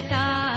ಕೇಳ್ತಾ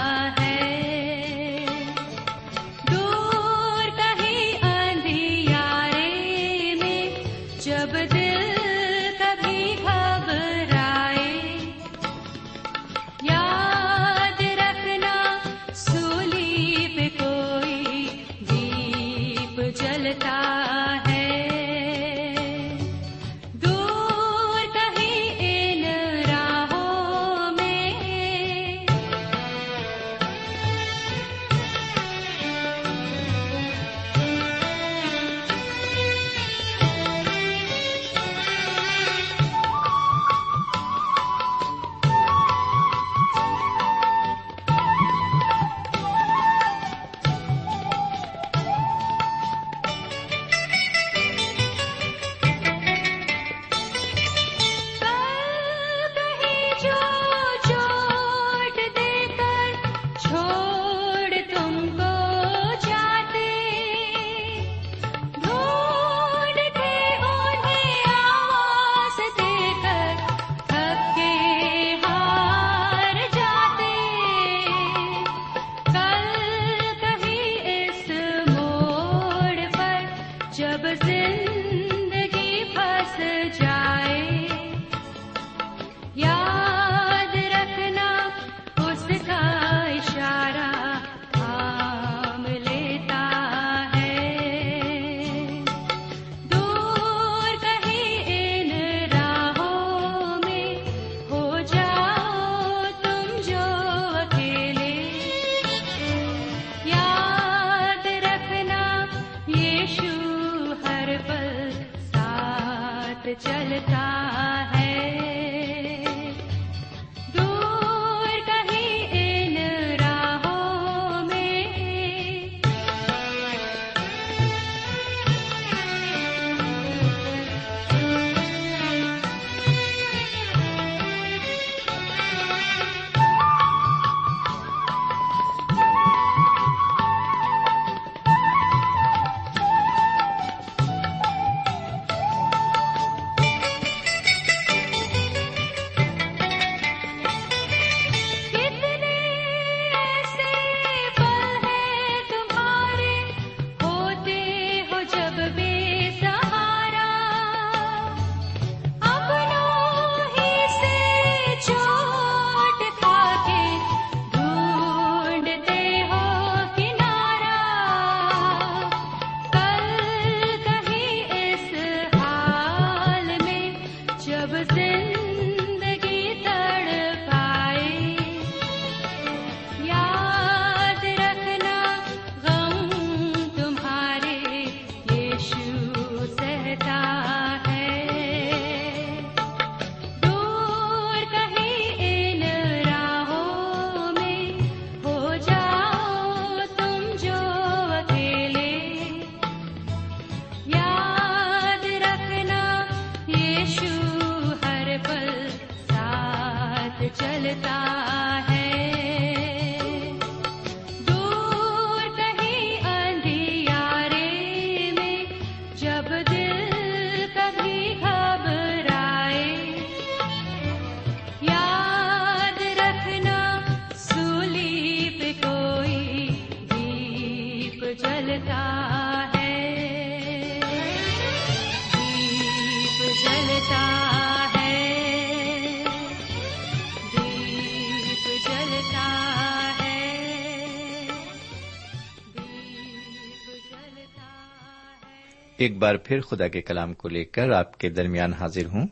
ایک بار پھر خدا کے کلام کو لے کر آپ کے درمیان حاضر ہوں۔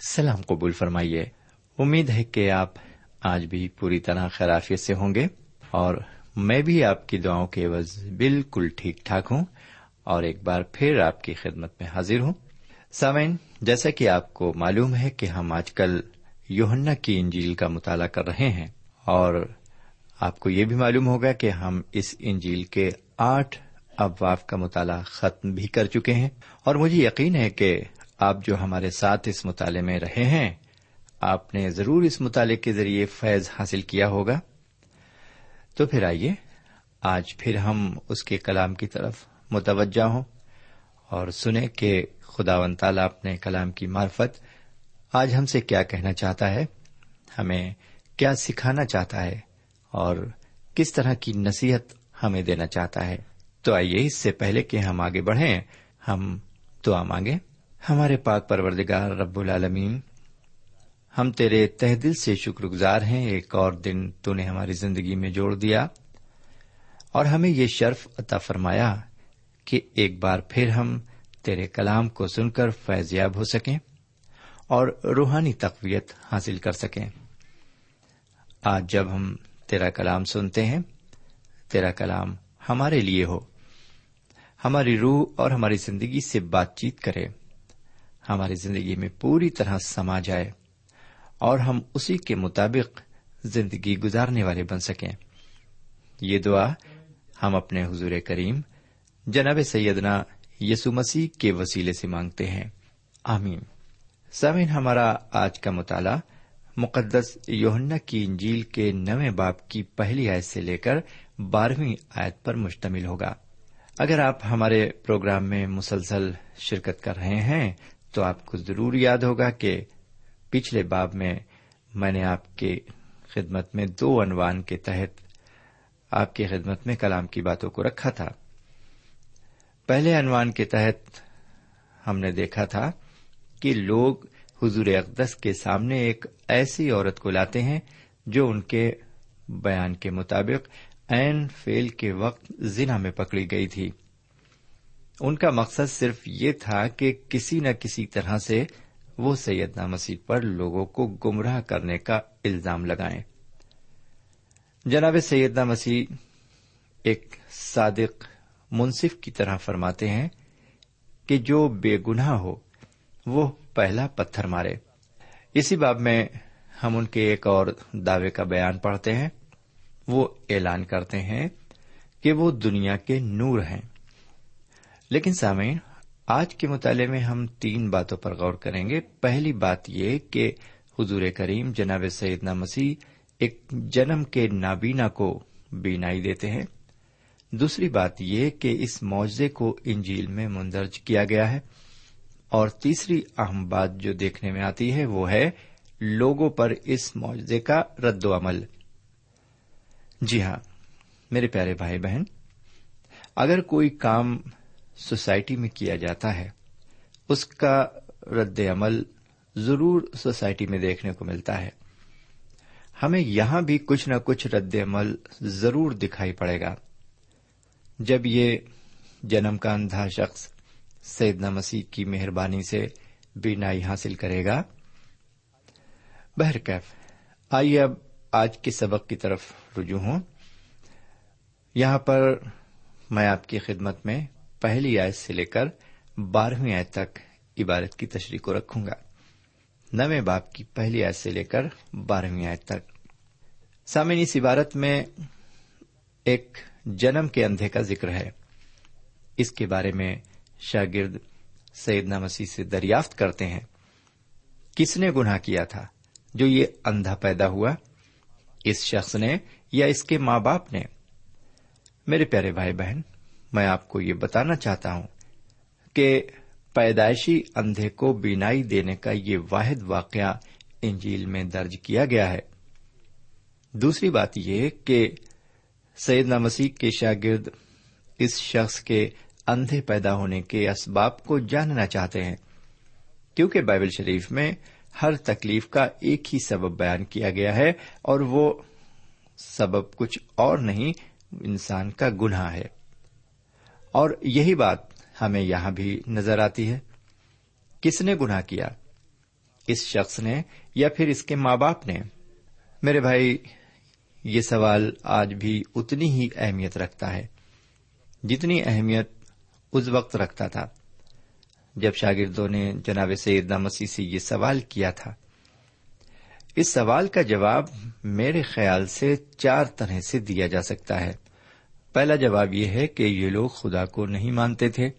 سلام قبول فرمائیے۔ امید ہے کہ آپ آج بھی پوری طرح خیرافیت سے ہوں گے اور میں بھی آپ کی دعاؤں کے عوض بالکل ٹھیک ٹھاک ہوں اور ایک بار پھر آپ کی خدمت میں حاضر ہوں۔ سامعین، جیسا کہ آپ کو معلوم ہے کہ ہم آج کل یوہنا کی انجیل کا مطالعہ کر رہے ہیں اور آپ کو یہ بھی معلوم ہوگا کہ ہم اس انجیل کے آٹھ ابواب کا مطالعہ ختم بھی کر چکے ہیں اور مجھے یقین ہے کہ آپ جو ہمارے ساتھ اس مطالعے میں رہے ہیں، آپ نے ضرور اس مطالعے کے ذریعے فیض حاصل کیا ہوگا۔ تو پھر آئیے، آج پھر ہم اس کے کلام کی طرف متوجہ ہوں اور سنیں کہ خدا و تعالیٰ اپنے کلام کی معرفت آج ہم سے کیا کہنا چاہتا ہے، ہمیں کیا سکھانا چاہتا ہے اور کس طرح کی نصیحت ہمیں دینا چاہتا ہے۔ تو آئیے اس سے پہلے کہ ہم آگے بڑھیں۔ ہم دعا مانگے ہمارے پاک پروردگار رب العالمین، ہم تیرے تہ دل سے شکر گزار ہیں، ایک اور دن تو نے ہماری زندگی میں جوڑ دیا۔ اور ہمیں یہ شرف عطا فرمایا کہ ایک بار پھر ہم تیرے کلام کو سن کر فیضیاب ہو سکیں اور روحانی تقویت حاصل کر سکیں۔ آج جب ہم تیرا کلام سنتے ہیں، تیرا کلام ہمارے لیے ہو۔ ہماری روح اور ہماری زندگی سے بات چیت کرے۔ ہماری زندگی میں پوری طرح سما جائے اور ہم اسی کے مطابق زندگی گزارنے والے بن سکیں۔ یہ دعا ہم اپنے حضور کریم جناب سیدنا یسو مسیح کے وسیلے سے مانگتے ہیں۔ آمین۔ سامعین، ہمارا آج کا مطالعہ مقدس یوہنا کی انجیل کے نویں باپ کی پہلی آیت سے لے کر بارہویں آیت پر مشتمل ہوگا۔ اگر آپ ہمارے پروگرام میں مسلسل شرکت کر رہے ہیں، تو آپ کو ضرور یاد ہوگا کہ پچھلے باب میں میں نے آپ کے خدمت میں دو عنوان کے تحت آپ کی خدمت میں کلام کی باتوں کو رکھا تھا۔ پہلے عنوان کے تحت ہم نے دیکھا تھا کہ لوگ حضور اقدس کے سامنے ایک ایسی عورت کو لاتے ہیں جو ان کے بیان کے مطابق این فیل کے وقت زنا میں پکڑی گئی تھی۔ ان کا مقصد صرف یہ تھا کہ کسی نہ کسی طرح سے وہ سیدنا مسیح پر لوگوں کو گمراہ کرنے کا الزام لگائیں۔ جناب سیدنا مسیح ایک صادق منصف کی طرح فرماتے ہیں کہ جو بے گناہ ہو، وہ پہلا پتھر مارے۔ اسی باب میں ہم ان کے ایک اور دعوے کا بیان پڑھتے ہیں۔ وہ اعلان کرتے ہیں کہ وہ دنیا کے نور ہیں۔ لیکن سامعین، آج کے مطالعے میں ہم تین باتوں پر غور کریں گے۔ پہلی بات یہ کہ حضور کریم جناب سیدنا مسیح ایک جنم کے نابینا کو بینائی دیتے ہیں۔ دوسری بات یہ کہ اس معاوضے کو انجیل میں مندرج کیا گیا ہے۔ اور تیسری اہم بات جو دیکھنے میں آتی ہے وہ ہے، لوگوں پر اس معاوضے کا رد و عمل۔ جی ہاں میرے پیارے بھائی بہن، اگر کوئی کام سوسائٹی میں کیا جاتا ہے، اس کا رد عمل ضرور سوسائٹی میں دیکھنے کو ملتا ہے۔ ہمیں یہاں بھی کچھ نہ کچھ رد عمل ضرور دکھائی پڑے گا۔ جب یہ جنم کا اندھا شخص سیدنا مسیح کی مہربانی سے بینائی حاصل کرے گا۔ بہرکیف، آئیے اب آج کے سبق کی طرف رجوع ہوں۔ یہاں پر میں آپ کی خدمت میں پہلی آیت سے لے کر بارہویں آیت تک عبارت کی تشریح کو رکھوں گا۔ نویں باپ کی پہلی آیت سے لے کر بارہویں آیت تک۔ سامعین، اس عبارت میں ایک جنم کے اندھے کا ذکر ہے۔ اس کے بارے میں شاگرد سیدنا مسیح سے دریافت کرتے ہیں۔ کس نے گناہ کیا تھا جو یہ اندھا پیدا ہوا؟ اس شخص نے یا اس کے ماں باپ نے؟ میرے پیارے بھائی بہن، میں آپ کو یہ بتانا چاہتا ہوں کہ پیدائشی اندھے کو بینائی دینے کا یہ واحد واقعہ انجیل میں درج کیا گیا ہے۔ دوسری بات یہ کہ سیدنا مسیح کے شاگرد اس شخص کے اندھے پیدا ہونے کے اسباب کو جاننا چاہتے ہیں، کیونکہ بائبل شریف میں ہر تکلیف کا ایک ہی سبب بیان کیا گیا ہے اور وہ سبب کچھ اور نہیں، انسان کا گناہ ہے۔ اور یہی بات ہمیں یہاں بھی نظر آتی ہے۔ کس نے گناہ کیا؟ اس شخص نے یا پھر اس کے ماں باپ نے؟ میرے بھائی، یہ سوال آج بھی اتنی ہی اہمیت رکھتا ہے، جتنی اہمیت اس وقت رکھتا تھا۔ جب شاگردوں نے جناب سیدنا مسیح سے یہ سوال کیا تھا۔ اس سوال کا جواب میرے خیال سے چار طرح سے دیا جا سکتا ہے۔ پہلا جواب یہ ہے کہ یہ لوگ خدا کو نہیں مانتے تھے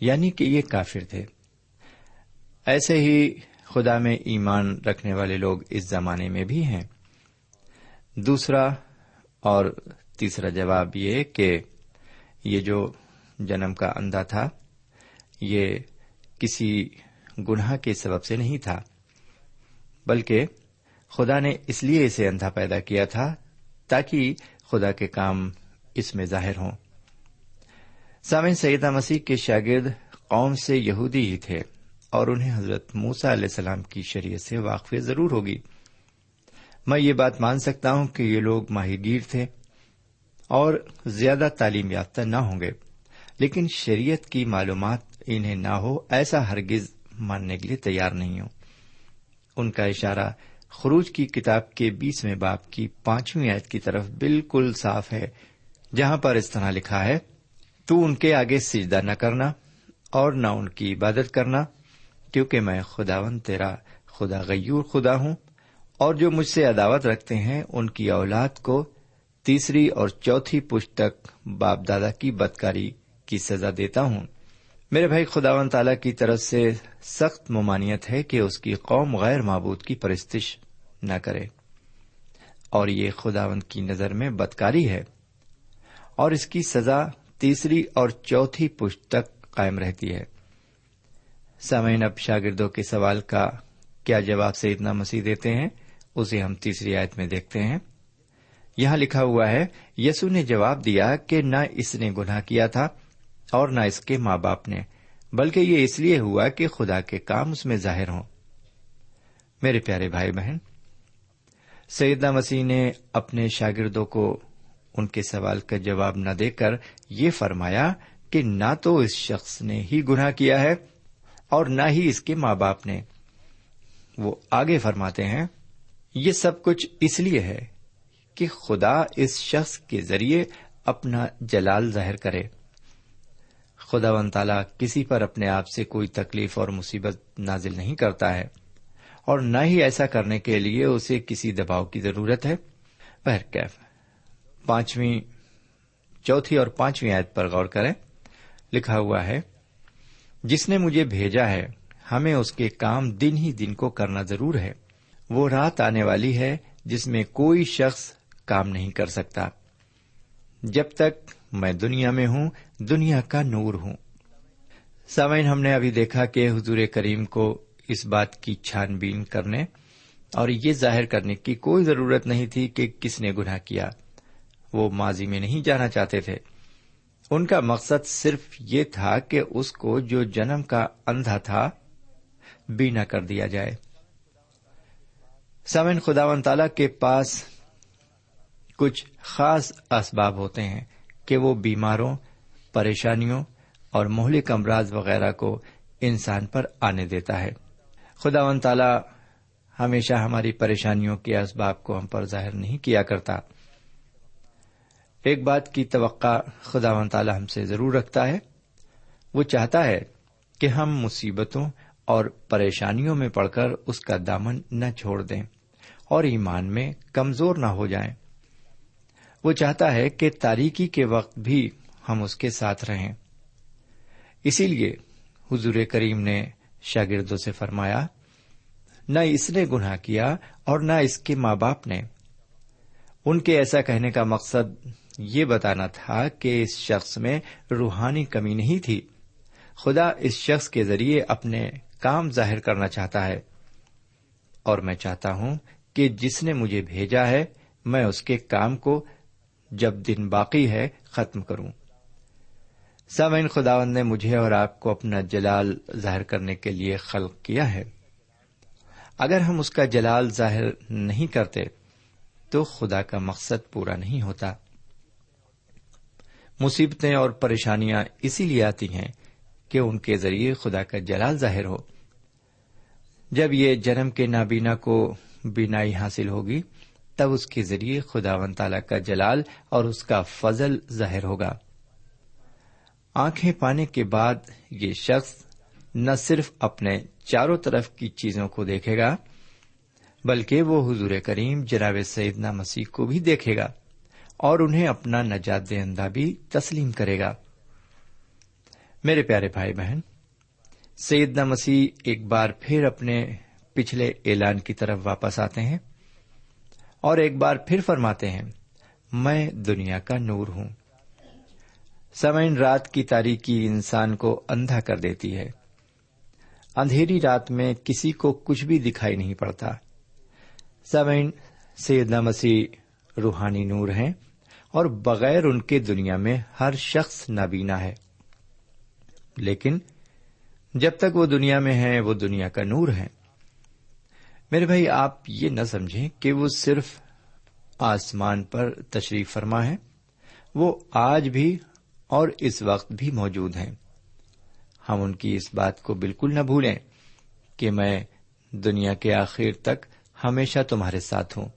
یعنی کہ یہ کافر تھے۔ ایسے ہی خدا میں ایمان رکھنے والے لوگ اس زمانے میں بھی ہیں۔ دوسرا اور تیسرا جواب یہ کہ یہ جو جنم کا اندھا تھا، یہ کسی گناہ کے سبب سے نہیں تھا، بلکہ خدا نے اس لیے اسے اندھا پیدا کیا تھا تاکہ خدا کے کام اس میں ظاہر ہوں۔ سامع سیدہ مسیح کے شاگرد قوم سے یہودی ہی تھے اور انہیں حضرت موسا علیہ السلام کی شریعت سے واقف ضرور ہوگی۔ میں یہ بات مان سکتا ہوں کہ یہ لوگ ماہی گیر تھے اور زیادہ تعلیم یافتہ نہ ہوں گے، لیکن شریعت کی معلومات انہیں نہ ہو، ایسا ہرگز ماننے کے لیے تیار نہیں ہوں۔ ان کا اشارہ خروج کی کتاب کے بیسویں باپ کی پانچویں آیت کی طرف بالکل صاف ہے، جہاں پر اس طرح لکھا ہے، تو ان کے آگے سجدہ نہ کرنا اور نہ ان کی عبادت کرنا، کیونکہ میں خداون تیرا خدا غیور خدا ہوں، اور جو مجھ سے عداوت رکھتے ہیں، ان کی اولاد کو تیسری اور چوتھی پشت تک باپ دادا کی بدکاری کی سزا دیتا ہوں۔ میرے بھائی خداون تعالی کی طرف سے سخت ممانیت ہے کہ اس کی قوم غیر معبود کی پرستش نہ کرے۔ اور یہ خداون کی نظر میں بدکاری ہے۔ اور اس کی سزا تیسری اور چوتھی پشت تک قائم رہتی ہے۔ سامعین، اب شاگردوں کے سوال کا کیا جواب سے اتنا مسیح دیتے ہیں؟ اسے ہم تیسری آیت میں دیکھتے ہیں۔ یہاں لکھا ہوا ہے، یسو نے جواب دیا کہ نہ اس نے گناہ کیا تھا اور نہ اس کے ماں باپ نے، بلکہ یہ اس لیے ہوا کہ خدا کے کام اس میں ظاہر ہوں۔ میرے پیارے بھائی بہن سیدہ مسیح نے اپنے شاگردوں کو ان کے سوال کا جواب نہ دے کر یہ فرمایا کہ نہ تو اس شخص نے ہی گناہ کیا ہے اور نہ ہی اس کے ماں باپ نے۔ وہ آگے فرماتے ہیں، یہ سب کچھ اس لیے ہے کہ خدا اس شخص کے ذریعے اپنا جلال ظاہر کرے۔ خدا و تعالی کسی پر اپنے آپ سے کوئی تکلیف اور مصیبت نازل نہیں کرتا ہے اور نہ ہی ایسا کرنے کے لیے اسے کسی دباؤ کی ضرورت ہے۔ بہرکیف پانچویں، چوتھی اور پانچویں آیت پر غور کریں۔ لکھا ہوا ہے، جس نے مجھے بھیجا ہے، ہمیں اس کے کام دن ہی دن کو کرنا ضرور ہے۔ وہ رات آنے والی ہے جس میں کوئی شخص کام نہیں کر سکتا۔ جب تک میں دنیا میں ہوں دنیا کا نور ہوں۔ سامعین، ہم نے ابھی دیکھا کہ حضور کریم کو اس بات کی چھان بین کرنے اور یہ ظاہر کرنے کی کوئی ضرورت نہیں تھی کہ کس نے گناہ کیا۔ وہ ماضی میں نہیں جانا چاہتے تھے۔ ان کا مقصد صرف یہ تھا کہ اس کو جو جنم کا اندھا تھا، بینا کر دیا جائے۔ سمن خدا و تعالی کے پاس کچھ خاص اسباب ہوتے ہیں کہ وہ بیماروں پریشانیوں اور مہلک امراض وغیرہ کو انسان پر آنے دیتا ہے۔ خدا و تعالی ہمیشہ ہماری پریشانیوں کے اسباب کو ہم پر ظاہر نہیں کیا کرتا۔ ایک بات کی توقع خدا و تعالی ہم سے ضرور رکھتا ہے۔ وہ چاہتا ہے کہ ہم مصیبتوں اور پریشانیوں میں پڑ کر اس کا دامن نہ چھوڑ دیں اور ایمان میں کمزور نہ ہو جائیں۔ وہ چاہتا ہے کہ تاریکی کے وقت بھی ہم اس کے ساتھ رہیں۔ اسی لیے حضور کریم نے شاگردوں سے فرمایا، نہ اس نے گناہ کیا اور نہ اس کے ماں باپ نے۔ ان کے ایسا کہنے کا مقصد یہ بتانا تھا کہ اس شخص میں روحانی کمی نہیں تھی۔ خدا اس شخص کے ذریعے اپنے کام ظاہر کرنا چاہتا ہے۔ اور میں چاہتا ہوں کہ جس نے مجھے بھیجا ہے، میں اس کے کام کو جب دن باقی ہے ختم کروں۔ سامعین خداون نے مجھے اور آپ کو اپنا جلال ظاہر کرنے کے لیے خلق کیا ہے۔ اگر ہم اس کا جلال ظاہر نہیں کرتے، تو خدا کا مقصد پورا نہیں ہوتا۔ مصیبتیں اور پریشانیاں اسی لیے آتی ہیں کہ ان کے ذریعے خدا کا جلال ظاہر ہو۔ جب یہ جنم کے نابینا کو بینائی حاصل ہوگی، تب اس کے ذریعے خدا و تعالی کا جلال اور اس کا فضل ظاہر ہوگا۔ آنکھیں پانے کے بعد یہ شخص نہ صرف اپنے چاروں طرف کی چیزوں کو دیکھے گا، بلکہ وہ حضور کریم جناب سیدنا مسیح کو بھی دیکھے گا اور انہیں اپنا نجات دہندہ بھی تسلیم کرے گا۔ میرے پیارے بھائی بہن، سیدنا مسیح ایک بار پھر اپنے پچھلے اعلان کی طرف واپس آتے ہیں اور ایک بار پھر فرماتے ہیں، میں دنیا کا نور ہوں۔ سمعین رات کی تاریخی انسان کو اندھا کر دیتی ہے۔ اندھیری رات میں کسی کو کچھ بھی دکھائی نہیں پڑتا۔ سمعین سیدنا مسیح روحانی نور ہیں اور بغیر ان کے دنیا میں ہر شخص نابینا ہے۔ لیکن جب تک وہ دنیا میں ہے وہ دنیا کا نور ہے۔ میرے بھائی، آپ یہ نہ سمجھیں کہ وہ صرف آسمان پر تشریف فرما ہے۔ وہ آج بھی اور اس وقت بھی موجود ہیں۔ ہم ان کی اس بات کو بالکل نہ بھولیں کہ میں دنیا کے آخر تک ہمیشہ تمہارے ساتھ ہوں۔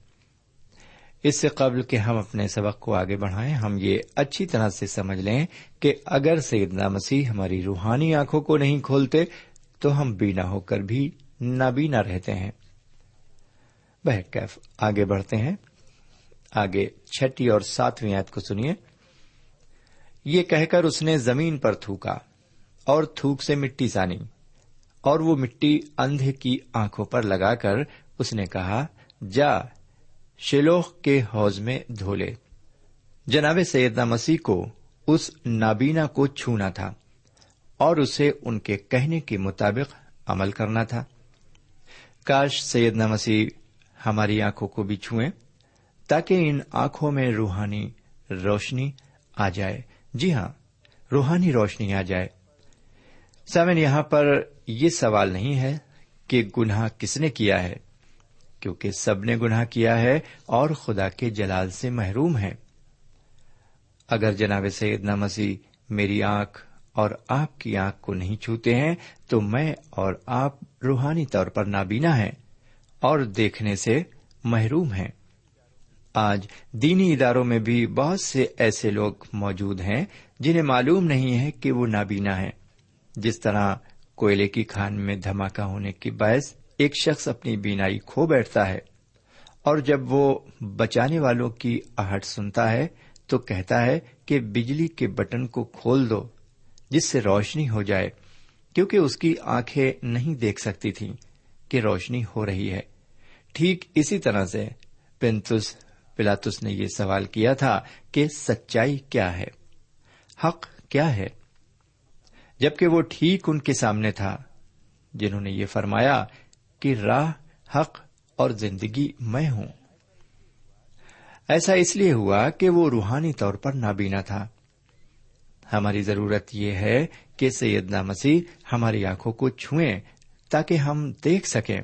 اس سے قبل کہ ہم اپنے سبق کو آگے بڑھائیں، ہم یہ اچھی طرح سے سمجھ لیں کہ اگر سیدنا مسیح ہماری روحانی آنکھوں کو نہیں کھولتے، تو ہم بینا ہو کر بھی نابینا رہتے ہیں۔ بہرکیف، آگے بڑھتے ہیں۔ آگے چھٹی اور ساتویں آیت کو سنیے۔ یہ کہہ کر اس نے زمین پر تھوکا اور تھوک سے مٹی سانی اور وہ مٹی اندھے کی آنکھوں پر لگا کر اس نے کہا، جا، شیلوخ کے حوض میں دھولے جناب سیدنا مسیح کو اس نابینا کو چھونا تھا اور اسے ان کے کہنے کے مطابق عمل کرنا تھا۔ کاش سیدنا مسیح ہماری آنکھوں کو بھی چھوئیں تاکہ ان آنکھوں میں روحانی روشنی آ جائے۔ جی ہاں روحانی روشنی آ جائے۔ سمن یہاں پر یہ سوال نہیں ہے کہ گناہ کس نے کیا ہے، کیونکہ سب نے گناہ کیا ہے اور خدا کے جلال سے محروم ہے اگر جناب سیدنا مسیح میری آنکھ اور آپ کی آنکھ کو نہیں چھوتے ہیں، تو میں اور آپ روحانی طور پر نابینا ہیں اور دیکھنے سے محروم ہیں۔ آج دینی اداروں میں بھی بہت سے ایسے لوگ موجود ہیں جنہیں معلوم نہیں ہے کہ وہ نابینا ہیں۔ جس طرح کوئلے کی کھان میں دھماکہ ہونے کے باعث ایک شخص اپنی بینائی کھو بیٹھتا ہے اور جب وہ بچانے والوں کی آہٹ سنتا ہے تو کہتا ہے کہ بجلی کے بٹن کو کھول دو، جس سے روشنی ہو جائے، کیونکہ اس کی آنکھیں نہیں دیکھ سکتی تھیں کہ روشنی ہو رہی ہے۔ ٹھیک اسی طرح سے پینتس پلاتس نے یہ سوال کیا تھا کہ سچائی کیا ہے؟ حق کیا ہے؟ جبکہ وہ ٹھیک ان کے سامنے تھا، جنہوں نے یہ فرمایا کہ راہ، حق اور زندگی میں ہوں۔ ایسا اس لیے ہوا کہ وہ روحانی طور پر نابینا تھا۔ ہماری ضرورت یہ ہے کہ سیدنا مسیح ہماری آنکھوں کو چھوئیں تاکہ ہم دیکھ سکیں۔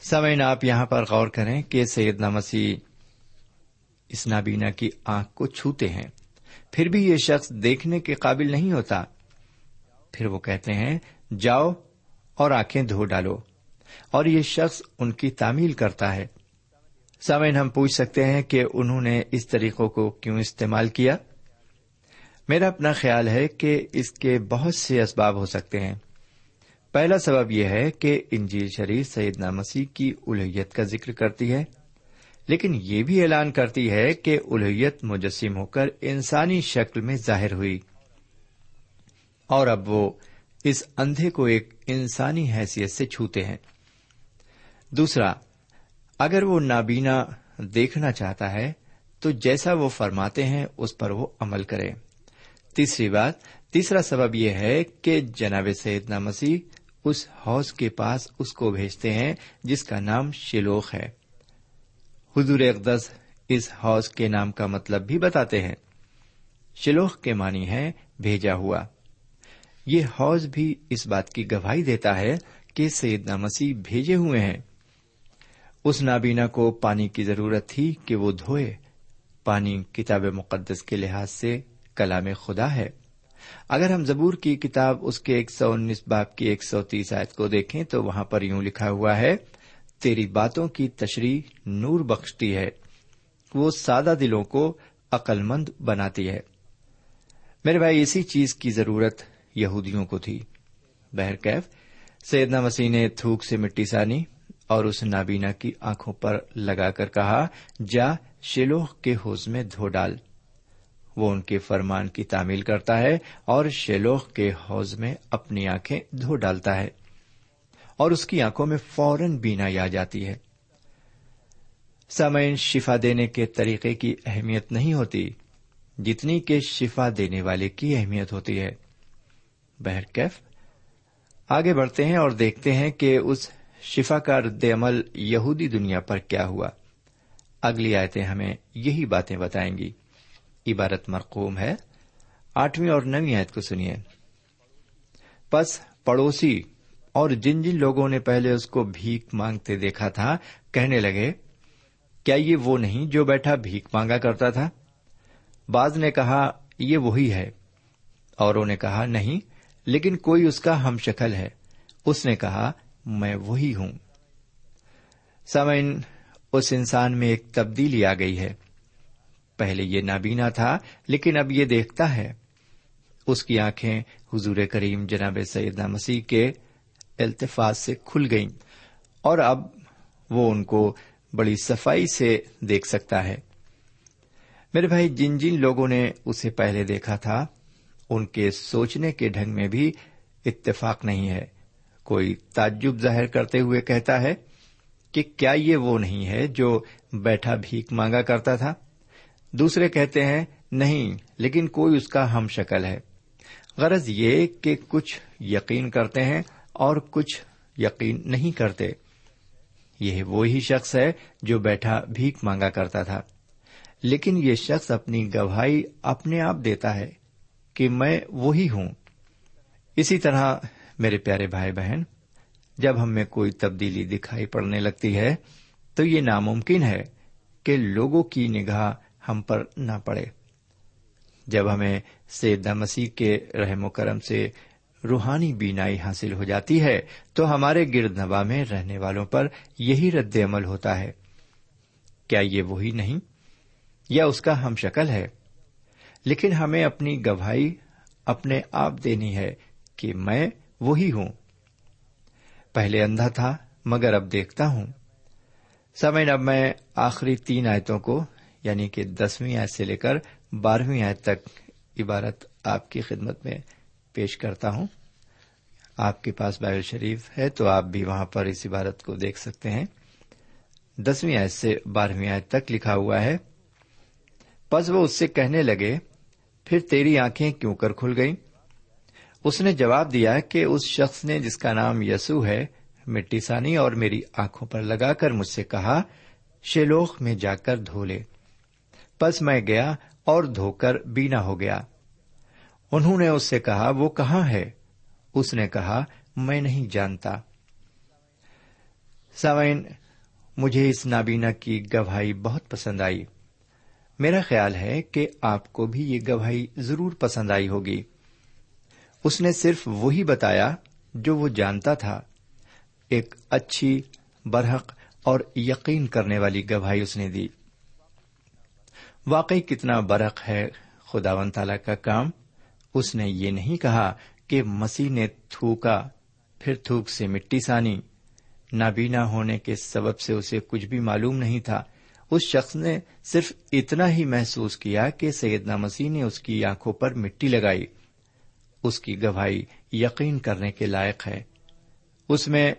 سمعین، آپ یہاں پر غور کریں کہ سیدنا مسیح اس نابینا کی آنکھ کو چھوتے ہیں۔ پھر بھی یہ شخص دیکھنے کے قابل نہیں ہوتا۔ پھر وہ کہتے ہیں، جاؤ اور آنکھیں دھو ڈالو۔ اور یہ شخص ان کی تعمیل کرتا ہے۔ سامعین ہم پوچھ سکتے ہیں کہ انہوں نے اس طریقوں کو کیوں استعمال کیا؟ میرا اپنا خیال ہے کہ اس کے بہت سے اسباب ہو سکتے ہیں۔ پہلا سبب یہ ہے کہ انجیل شریف سیدنا مسیح کی الہیت کا ذکر کرتی ہے، لیکن یہ بھی اعلان کرتی ہے کہ الہیت مجسم ہو کر انسانی شکل میں ظاہر ہوئی۔ اور اب وہ اس اندھے کو ایک انسانی حیثیت سے چھوتے ہیں۔ دوسرا، اگر وہ نابینا دیکھنا چاہتا ہے، تو جیسا وہ فرماتے ہیں، اس پر وہ عمل کرے۔ تیسری بات، تیسرا سبب یہ ہے کہ جناب سیدنا مسیح اس حوض کے پاس اس کو بھیجتے ہیں جس کا نام شلوخ ہے۔ حضور اقدس اس حوض کے نام کا مطلب بھی بتاتے ہیں۔ شلوخ کے معنی ہے بھیجا ہوا۔ یہ حوض بھی اس بات کی گواہی دیتا ہے کہ سیدنا مسیح بھیجے ہوئے ہیں۔ اس نابینا کو پانی کی ضرورت تھی کہ وہ دھوئے۔ پانی کتاب مقدس کے لحاظ سے کلام خدا ہے۔ اگر ہم زبور کی کتاب اس کے ایک سو انیس باپ کی ایک سو تیس آیت کو دیکھیں تو وہاں پر یوں لکھا ہوا ہے، تیری باتوں کی تشریح نور بخشتی ہے، وہ سادہ دلوں کو عقل مند بناتی ہے۔ میرے بھائی، اسی چیز کی ضرورت یہودیوں کو تھی۔ بہرکیف سیدنا مسیح نے تھوک سے مٹی سانی اور اس نابینا کی آنکھوں پر لگا کر کہا، جا شیلوہ کے حوض میں دھو ڈال۔ وہ ان کے فرمان کی تعمیل کرتا ہے اور شیلوہ کے حوض میں اپنی آنکھیں دھو ڈالتا ہے اور اس کی آنکھوں میں فوراً بینائی آ جاتی ہے۔ سامعین، شفا دینے کے طریقے کی اہمیت نہیں ہوتی جتنی کہ شفا دینے والے کی اہمیت ہوتی ہے۔ بہرکیف آگے بڑھتے ہیں اور دیکھتے ہیں کہ اس شفا کا رد عمل یہودی دنیا پر کیا ہوا۔ اگلی آیتیں ہمیں یہی باتیں بتائیں گی۔ عبارت مرقوم ہے۔ آٹھویں اور نویں آیت کو سنیے۔ پس پڑوسی اور جن جن لوگوں نے پہلے اس کو بھیک مانگتے دیکھا تھا، کہنے لگے، کیا یہ وہ نہیں جو بیٹھا بھیک مانگا کرتا تھا؟ بعض نے کہا، یہ وہی ہے۔ اوروں نے کہا، نہیں، لیکن کوئی اس کا ہم شکل ہے۔ اس نے کہا، میں وہی ہوں۔ سمعن اس انسان میں ایک تبدیلی آ گئی ہے۔ پہلے یہ نابینا تھا، لیکن اب یہ دیکھتا ہے۔ اس کی آنکھیں حضور کریم جناب سیدنا مسیح کے التفاظ سے کھل گئیں اور اب وہ ان کو بڑی صفائی سے دیکھ سکتا ہے۔ میرے بھائی، جن جن لوگوں نے اسے پہلے دیکھا تھا، ان کے سوچنے کے ڈھنگ میں بھی اتفاق نہیں ہے۔ کوئی تعجب ظاہر کرتے ہوئے کہتا ہے کہ کیا یہ وہ نہیں ہے جو بیٹھا بھیک مانگا کرتا تھا؟ دوسرے کہتے ہیں نہیں، لیکن کوئی اس کا ہم شکل ہے۔ غرض یہ کہ کچھ یقین کرتے ہیں اور کچھ یقین نہیں کرتے۔ یہ وہی شخص ہے جو بیٹھا بھیک مانگا کرتا تھا۔ لیکن یہ شخص اپنی گواہی اپنے آپ دیتا ہے کہ میں وہی ہوں۔ اسی طرح میرے پیارے بھائی بہن، جب ہم میں کوئی تبدیلی دکھائی پڑنے لگتی ہے تو یہ ناممکن ہے کہ لوگوں کی نگاہ ہم پر نہ پڑے۔ جب ہمیں سیدہ مسیح کے رحم و کرم سے روحانی بینائی حاصل ہو جاتی ہے، تو ہمارے گرد نبا میں رہنے والوں پر یہی رد عمل ہوتا ہے۔ کیا یہ وہی نہیں؟ یا اس کا ہم شکل ہے؟ لیکن ہمیں اپنی گواہی اپنے آپ دینی ہے کہ میں وہی ہوں۔ پہلے اندھا تھا، مگر اب دیکھتا ہوں۔ سمے اب میں آخری تین آیتوں کو یعنی کہ دسویں آیت سے لے کر بارہویں آیت تک عبارت آپ کی خدمت میں پیش کرتا ہوں۔ آپ کے پاس بائبل شریف ہے تو آپ بھی وہاں پر اس عبارت کو دیکھ سکتے ہیں۔ دسویں آیت سے بارہویں آیت تک لکھا ہوا ہے، پس وہ اس سے کہنے لگے، پھر تیری آنکھیں کیوں کر کھل گئیں؟ اس نے جواب دیا کہ اس شخص نے جس کا نام یسو ہے، مٹی سانی اور میری آنکھوں پر لگا کر مجھ سے کہا، شیلوخ میں جا کر دھو لے۔ پس میں گیا اور دھو کر بینا ہو گیا۔ انہوں نے اس سے کہا، وہ کہاں ہے؟ اس نے کہا، میں نہیں جانتا۔ سوئن مجھے اس نابینا کی گواہی بہت پسند آئی۔ میرا خیال ہے کہ آپ کو بھی یہ گواہی ضرور پسند آئی ہوگی۔ اس نے صرف وہی بتایا جو وہ جانتا تھا۔ ایک اچھی، برحق اور یقین کرنے والی گواہی اس نے دی۔ واقعی کتنا برق ہے خدا و تعالی کا کام۔ اس نے یہ نہیں کہا کہ مسیح نے تھوکا، پھر تھوک سے مٹی سانی۔ نابینا ہونے کے سبب سے اسے کچھ بھی معلوم نہیں تھا۔ اس شخص نے صرف اتنا ہی محسوس کیا کہ سیدنا مسیح نے اس کی آنکھوں پر مٹی لگائی۔ اس کی گواہی یقین کرنے کے لائق ہے۔ اس میں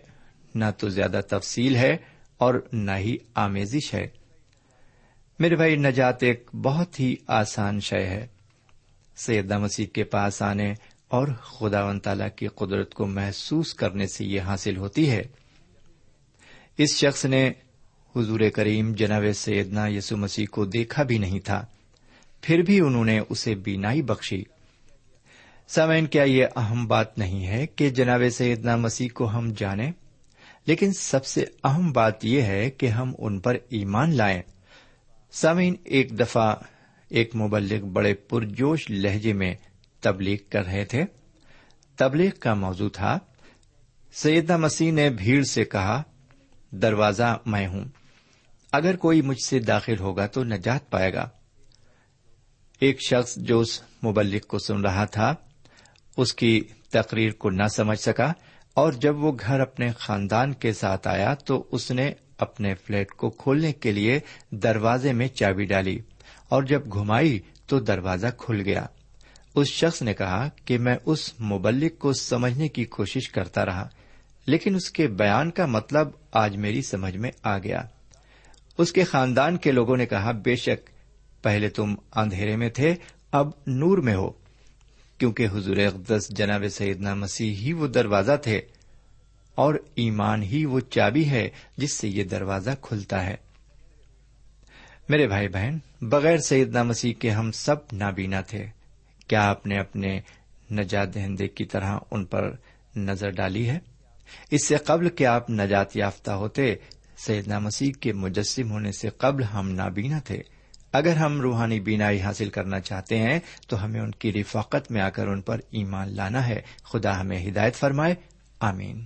نہ تو زیادہ تفصیل ہے اور نہ ہی آمیزش ہے۔ میرے بھائی، نجات ایک بہت ہی آسان شے ہے۔ سیدہ مسیح کے پاس آنے اور خدا و تعالی کی قدرت کو محسوس کرنے سے یہ حاصل ہوتی ہے۔ اس شخص نے حضور کریم جناب سیدنا یسو مسیح کو دیکھا بھی نہیں تھا۔ پھر بھی انہوں نے اسے بینائی بخشی۔ سمین کیا یہ اہم بات نہیں ہے کہ جناب سیدنا مسیح کو ہم جانیں؟ لیکن سب سے اہم بات یہ ہے کہ ہم ان پر ایمان لائیں۔ سامعین، ایک دفعہ ایک مبلک بڑے پرجوش لہجے میں تبلیغ کر رہے تھے۔ تبلیغ کا موضوع تھا۔ سیدنا مسیح نے بھیڑ سے کہا، دروازہ میں ہوں۔ اگر کوئی مجھ سے داخل ہوگا تو نجات پائے گا۔ ایک شخص جو اس مبلک کو سن رہا تھا، اس کی تقریر کو نہ سمجھ سکا اور جب وہ گھر اپنے خاندان کے ساتھ آیا تو اس نے اپنے فلیٹ کو کھولنے کے لیے دروازے میں چابی ڈالی اور جب گھمائی تو دروازہ کھل گیا۔ اس شخص نے کہا کہ میں اس مبلک کو سمجھنے کی کوشش کرتا رہا، لیکن اس کے بیان کا مطلب آج میری سمجھ میں آ گیا۔ اس کے خاندان کے لوگوں نے کہا، بے شک، پہلے تم اندھیرے میں تھے، اب نور میں ہو۔ کیونکہ حضور اقدس جناب سیدنا مسیح ہی وہ دروازہ تھے۔ اور ایمان ہی وہ چابی ہے جس سے یہ دروازہ کھلتا ہے۔ میرے بھائی بہن، بغیر سیدنا مسیح کے ہم سب نابینا تھے۔ کیا آپ نے اپنے نجات دہندے کی طرح ان پر نظر ڈالی ہے؟ اس سے قبل کہ آپ نجات یافتہ ہوتے، سیدنا مسیح کے مجسم ہونے سے قبل ہم نابینا تھے۔ اگر ہم روحانی بینائی حاصل کرنا چاہتے ہیں، تو ہمیں ان کی رفاقت میں آ کر ان پر ایمان لانا ہے۔ خدا ہمیں ہدایت فرمائے، آمین۔